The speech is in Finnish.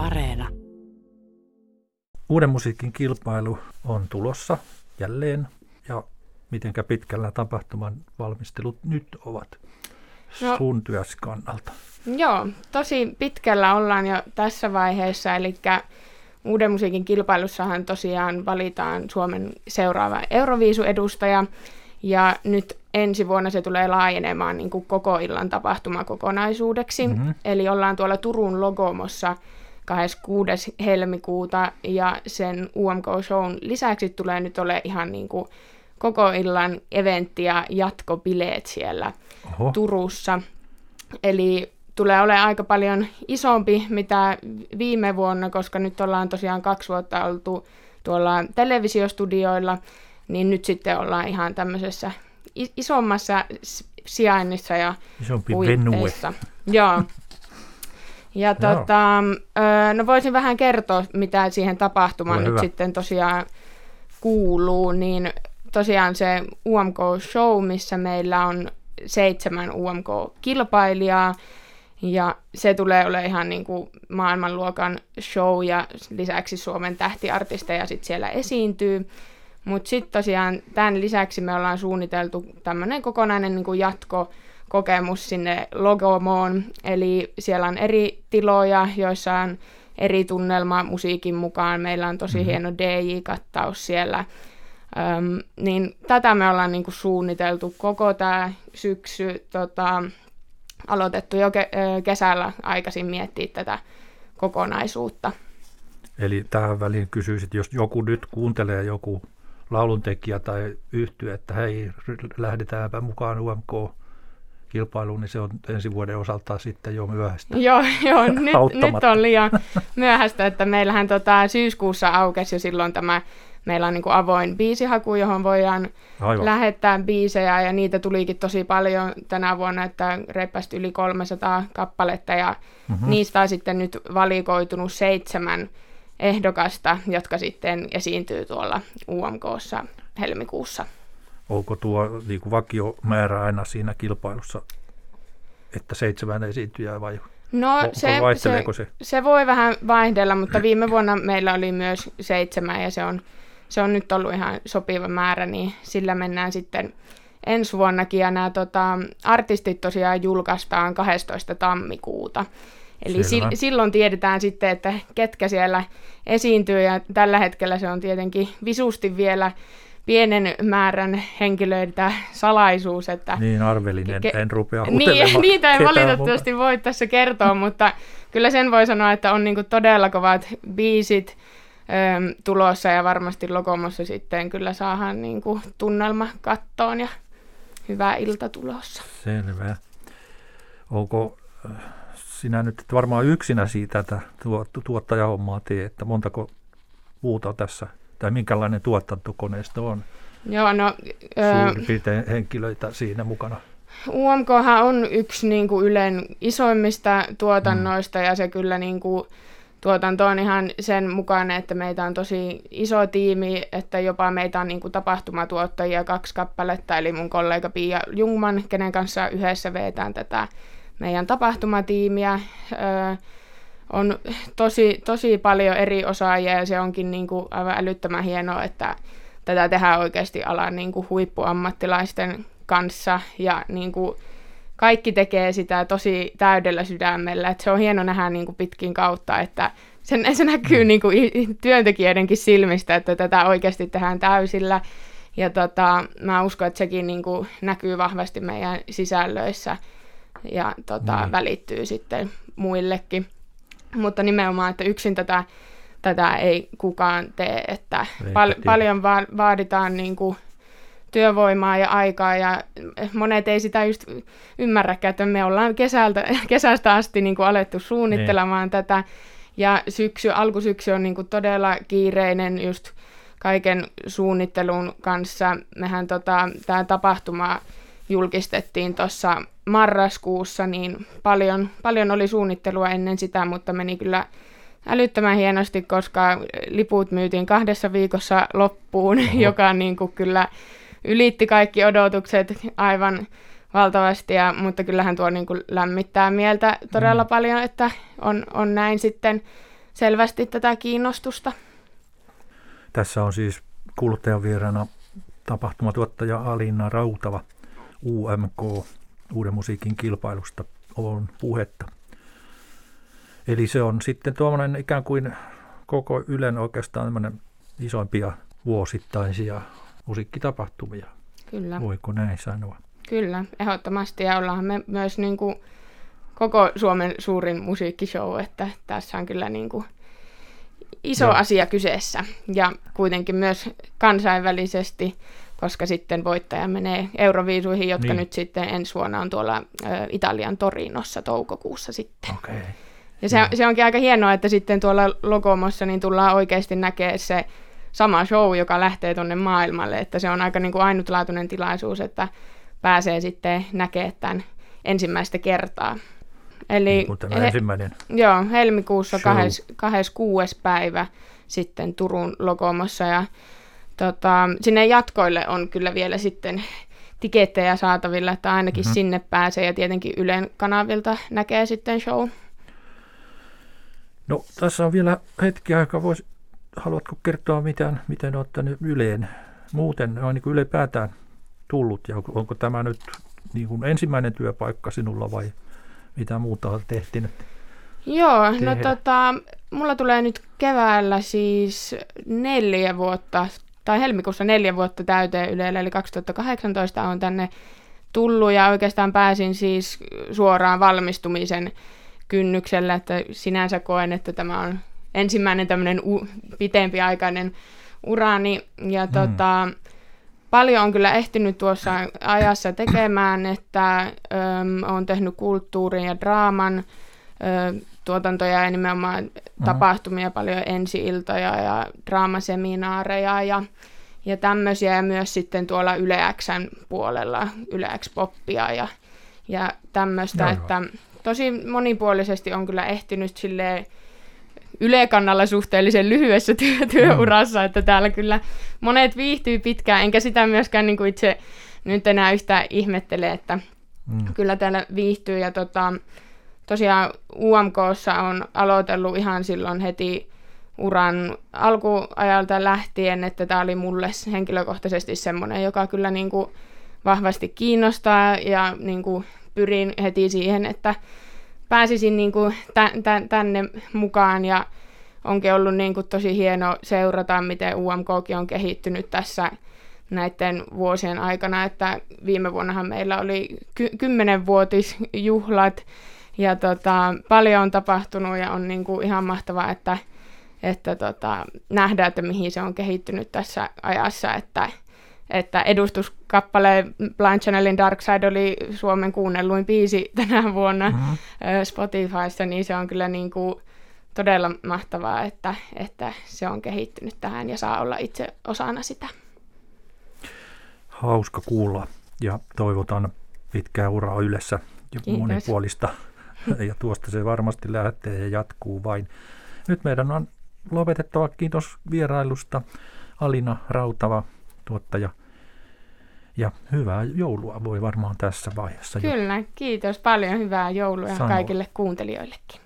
Areena. Uuden musiikin kilpailu on tulossa jälleen ja mitenkä pitkällä tapahtuman valmistelut nyt ovat no, sun kannalta? Joo, tosi pitkällä ollaan jo tässä vaiheessa, eli Uuden musiikin kilpailussahan tosiaan valitaan Suomen seuraava Euroviisu-edustaja, ja nyt ensi vuonna se tulee laajenemaan niin kuin koko illan tapahtumakokonaisuudeksi. Mm-hmm. Eli ollaan tuolla Turun Logomossa 26. helmikuuta ja sen UMK-shown lisäksi tulee nyt ole ihan niin kuin koko illan eventti ja jatkobileet siellä Oho. Turussa. Eli tulee olemaan aika paljon isompi mitä viime vuonna, koska nyt ollaan tosiaan kaksi vuotta oltu tuolla televisiostudioilla, niin nyt sitten ollaan ihan tämmöisessä isommassa sijainnissa ja Isompi puitteissa. Joo. Ja tota, no voisin vähän kertoa, mitä siihen tapahtumaan Ole nyt hyvä. sitten tosiaan kuuluu, niin tosiaan se UMK-show, missä meillä on seitsemän UMK-kilpailijaa, ja se tulee olemaan ihan niin kuin maailmanluokan show ja lisäksi Suomen tähtiartisteja sit siellä esiintyy. Mutta sitten tosiaan tämän lisäksi me ollaan suunniteltu tämmöinen kokonainen niin kuin jatkokokemus sinne Logomoon. Eli siellä on eri tiloja, joissa on eri tunnelma musiikin mukaan. Meillä on tosi mm-hmm. hieno DJ-kattaus siellä. Öm, niin tätä me ollaan niin kuin suunniteltu koko tämä syksy. Tota, aloitettu jo ke- kesällä aikaisin miettiä tätä kokonaisuutta. Eli tähän väliin kysyisit, jos joku nyt kuuntelee joku lauluntekijä tai yhtyä, että hei, lähdetäänpä mukaan UMK kilpailuun, niin se on ensi vuoden osalta sitten jo myöhäistä. Joo, joo nyt, nyt on liian myöhäistä, että meillähän tota, syyskuussa aukesi jo silloin tämä meillä on niin kuin avoin biisihaku, johon voidaan Aivan. lähettää biisejä, ja niitä tulikin tosi paljon tänä vuonna, että reippästi yli 300 kappaletta, ja mm-hmm. niistä on sitten nyt valikoitunut seitsemän ehdokasta, jotka sitten esiintyy tuolla UMKssa helmikuussa. Onko tuo niin kuin vakiomäärä aina siinä kilpailussa, että seitsemän esiintyjää vai No se, se, se? se voi vähän vaihdella, mutta viime vuonna meillä oli myös seitsemän ja se on se on nyt ollut ihan sopiva määrä, niin sillä mennään sitten ensi vuonnakin. Ja nämä tota, artistit tosiaan julkaistaan 12. tammikuuta. Eli si- silloin tiedetään sitten, että ketkä siellä esiintyy, ja tällä hetkellä se on tietenkin visusti vielä pienen määrän henkilöitä salaisuus. Että niin, arvelin, ke- en rupea niin, Niitä ei valitettavasti mukaan. voi tässä kertoa, mutta kyllä sen voi sanoa, että on niinku todella kovat biisit, tulossa ja varmasti Lokomossa sitten kyllä saadaan niin kuin tunnelma kattoon ja hyvä ilta tulossa. Selvä. Onko äh, sinä nyt varmaan yksinä siitä että tuottajahommaa tee, että montako muuta tässä, tai minkälainen tuotantokoneisto on? Joo, no... Suurin piirtein henkilöitä siinä mukana. UMK on yksi niin kuin Ylen isoimmista tuotannoista mm. ja se kyllä niin kuin, tuotanto on ihan sen mukaan, että meitä on tosi iso tiimi, että jopa meitä on niin kuin tapahtumatuottajia kaksi kappaletta, eli mun kollega Pia Jungman, kenen kanssa yhdessä veetään tätä meidän tapahtumatiimiä. Öö, on tosi, tosi paljon eri osaajia ja se onkin niin kuin aivan älyttömän hienoa, että tätä tehdään oikeasti alan niin kuin huippuammattilaisten kanssa ja niin kuin kaikki tekee sitä tosi täydellä sydämellä. Et se on hieno nähdä niin kuin pitkin kautta, että se, se näkyy mm. niin kuin työntekijöidenkin silmistä, että tätä oikeasti tehdään täysillä. Ja tota, mä uskon, että sekin niin kuin näkyy vahvasti meidän sisällöissä ja tota, mm. välittyy sitten muillekin. Mutta nimenomaan, että yksin tätä, tätä ei kukaan tee, että pal- paljon va- vaaditaan niin kuin työvoimaa ja aikaa ja monet ei sitä just ymmärräkään, että me ollaan kesältä, kesästä asti niin kuin alettu suunnittelemaan niin. tätä ja syksy, alkusyksy on niin kuin todella kiireinen just kaiken suunnittelun kanssa. Mehän tota, tämä tapahtuma julkistettiin tuossa marraskuussa, niin paljon, paljon oli suunnittelua ennen sitä, mutta meni kyllä älyttömän hienosti, koska liput myytiin kahdessa viikossa loppuun, Oho. joka niin kuin kyllä ylitti kaikki odotukset aivan valtavasti, ja, mutta kyllähän tuo niin kuin lämmittää mieltä todella mm. paljon, että on, on näin sitten selvästi tätä kiinnostusta. Tässä on siis kuluttajan vieraana tapahtumatuottaja Alina Rautava UMK, Uuden musiikin kilpailusta on puhetta. Eli se on sitten tuommoinen ikään kuin koko Ylen oikeastaan isoimpia vuosittaisia musiikkitapahtumia. Kyllä. Voiko näin sanoa? Kyllä, ehdottomasti. Ja ollaan me myös niin kuin koko Suomen suurin musiikkishow, että tässä on kyllä niin kuin iso Joo. asia kyseessä. Ja kuitenkin myös kansainvälisesti, koska sitten voittaja menee Euroviisuihin, jotka niin. nyt sitten ensi vuonna on tuolla Italian Torinossa toukokuussa sitten. Okay. Ja se, se onkin aika hienoa, että sitten tuolla Logomossa niin tullaan oikeasti näkemään se sama show, joka lähtee tuonne maailmalle, että se on aika niin kuin ainutlaatuinen tilaisuus, että pääsee sitten näkemään tämän ensimmäistä kertaa. Eli niin tämä he, ensimmäinen Joo, helmikuussa 26. päivä sitten Turun Logomossa ja tota, sinne jatkoille on kyllä vielä sitten tikettejä saatavilla, että ainakin mm-hmm. sinne pääsee ja tietenkin Ylen kanavilta näkee sitten show. No tässä on vielä hetki aikaa. Vois, haluatko kertoa, miten, miten olet tänne Yleen muuten on niin ylipäätään tullut ja onko, onko tämä nyt niin kuin ensimmäinen työpaikka sinulla vai mitä muuta olet tehtinyt? Joo, no tehdä? no tota, mulla tulee nyt keväällä siis neljä vuotta, tai helmikuussa neljä vuotta täyteen Ylelle, eli 2018 on tänne tullut ja oikeastaan pääsin siis suoraan valmistumisen kynnyksellä, että sinänsä koen, että tämä on ensimmäinen tämmöinen u- pitempiaikainen urani. Ja mm. tota, paljon on kyllä ehtinyt tuossa ajassa tekemään, että ähm, olen tehnyt kulttuurin ja draaman äh, tuotantoja ja nimenomaan mm. tapahtumia, paljon ensi-iltoja ja draamaseminaareja ja, ja tämmöisiä ja myös sitten tuolla Yle Xn puolella Yle X-poppia ja, ja tämmöistä, että tosi monipuolisesti on kyllä ehtinyt silleen ylekannalla suhteellisen lyhyessä työ, työurassa, mm. että täällä kyllä monet viihtyy pitkään, enkä sitä myöskään niin kuin itse nyt enää yhtään ihmettele, että mm. kyllä täällä viihtyy ja tota, tosiaan UMKssa on aloitellut ihan silloin heti uran alkuajalta lähtien, että tämä oli mulle henkilökohtaisesti semmoinen, joka kyllä niin kuin vahvasti kiinnostaa ja niin kuin pyrin heti siihen, että pääsisin niin kuin tänne mukaan. Ja onkin ollut niin kuin tosi hieno seurata, miten UMKkin on kehittynyt tässä näiden vuosien aikana, että viime vuonnahan meillä oli ky- kymmenenvuotisjuhlat ja tota, paljon on tapahtunut ja on niin kuin ihan mahtavaa, että, että tota, nähdään, että mihin se on kehittynyt tässä ajassa, että että edustuskappale Blind Channelin Dark Side oli Suomen kuunnelluin biisi tänä vuonna mm-hmm. Spotifyssa, niin se on kyllä niin kuin todella mahtavaa, että, että se on kehittynyt tähän ja saa olla itse osana sitä. Hauska kuulla ja toivotan pitkää uraa yleensä ja Kiitos. monipuolista. Ja tuosta se varmasti lähtee ja jatkuu vain. Nyt meidän on lopetettava. Kiitos vierailusta. Alina Rautava, tuottaja ja hyvää joulua voi varmaan tässä vaiheessa Kyllä, jo kiitos paljon. Hyvää joulua kaikille kuuntelijoillekin.